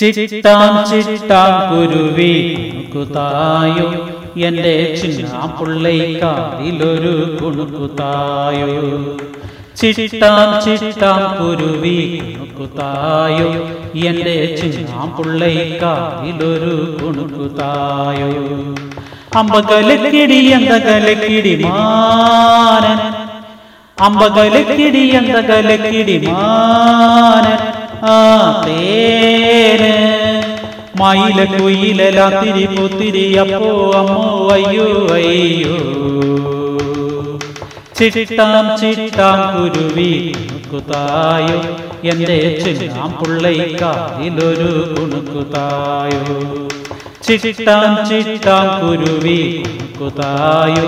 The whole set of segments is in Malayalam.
ചിട്ടാം ചിട്ടാം കുരുവി കുതായോ എന്റെ ചിന്നാപ്പുള്ളൈക്കാതിലൊരു കുണുക്കുതായോ. ചിട്ടാം ചിട്ടാം കുരുവി കുതായോ എന്റെ ചിന്നാപ്പുള്ളൈക്കാതിലൊരു കുണുക്കുതായോ. അമ്പകലക്കിടി എന്തകലക്കിടി മാനൻ. അമ്പകലക്കിടി എന്തകലക്കിടി മാനൻ. ആ തേന് മയില കുയിലാത്തിരി പുത്തിരി അപ്പോ അമ്മോ അയ്യോ അയ്യോ. ചിട്ടാം ചിട്ടാം കുരുവി കുതായോ എന്റെ ചിന്നാം പുള്ളൈക്കാതിലൊരു കുണുക്കുതായോ. ചിട്ടാം ചിട്ടാം കുരുവി കുതായോ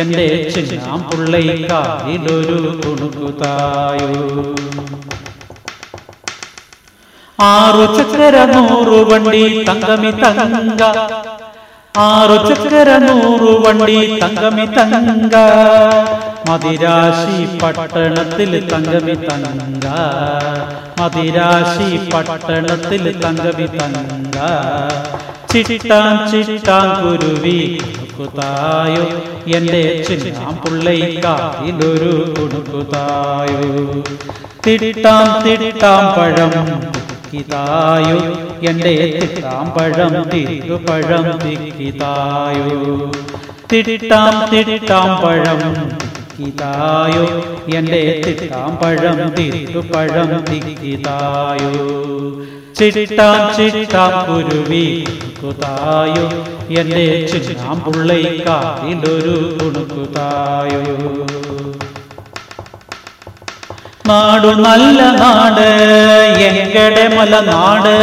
എന്റെ ചിന്നാം പുള്ളൈക്കാതിലൊരു കുണുക്കുതായോ. ആറു ചക്ര നൂറു വണ്ടി തങ്കമി തങ്ക. ആറു ചക്ര നൂറു വണ്ടി തങ്കമി തങ്ക. മതിരാശി പട്ടണത്തിൽ തങ്കമി തങ്ക. മതിരാശി പട്ടണത്തിൽ തങ്കമി തങ്ക. ചിട്ടാം കുരുവി കുതായോ എന്റെ ചിന്നാം പുള്ളൈക്കാതിലൊരു കുണുക്കുതായോ. തിട്ടാം തിട്ടാം പഴം തിക്കിതായോ എന്റെ തിട്ടാം പഴം തിരുപഴം തിക്കിതായോ തിട്ടാം തിട്ടാം പഴം തിക്കിതായോ എന്റെ തിട്ടാം പഴം തിരുപഴം തിക്കിതായോ ചിട്ടാം ചിട്ടാം കുരുവി കുതായോ. എന്റെ ചിട്ടാം പുള്ളൈക്കാതിലൊരു കുണുക്കുതായോ. നാടു നല്ല നാട് എങ്കടെ മലനാട്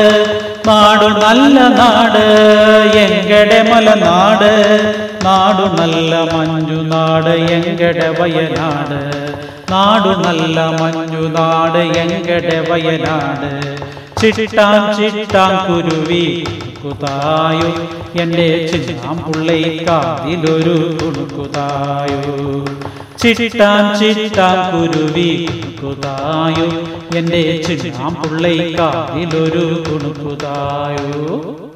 നാടു. നല്ല നാട് എങ്കടെ മലനാട് നാടു. നല്ല മഞ്ഞു നാട് എങ്കടെ വയനാട്. നാടു നല്ല മഞ്ഞു നാട് എങ്കടെ വയനാട്. ചിട്ടാം ചിട്ടാം കുരുവി കുതായോ എന്റെ ചിട്ടാം പുള്ളൈക്കാതിലൊരു കുണുക്കുതായോ. ചിട്ടാം ചിട്ടാം കുരുവി. കുതായോ എന്റെ ചിട്ടാം പുള്ളൈക്കാതിലൊരു കുണുക്കുതായോ.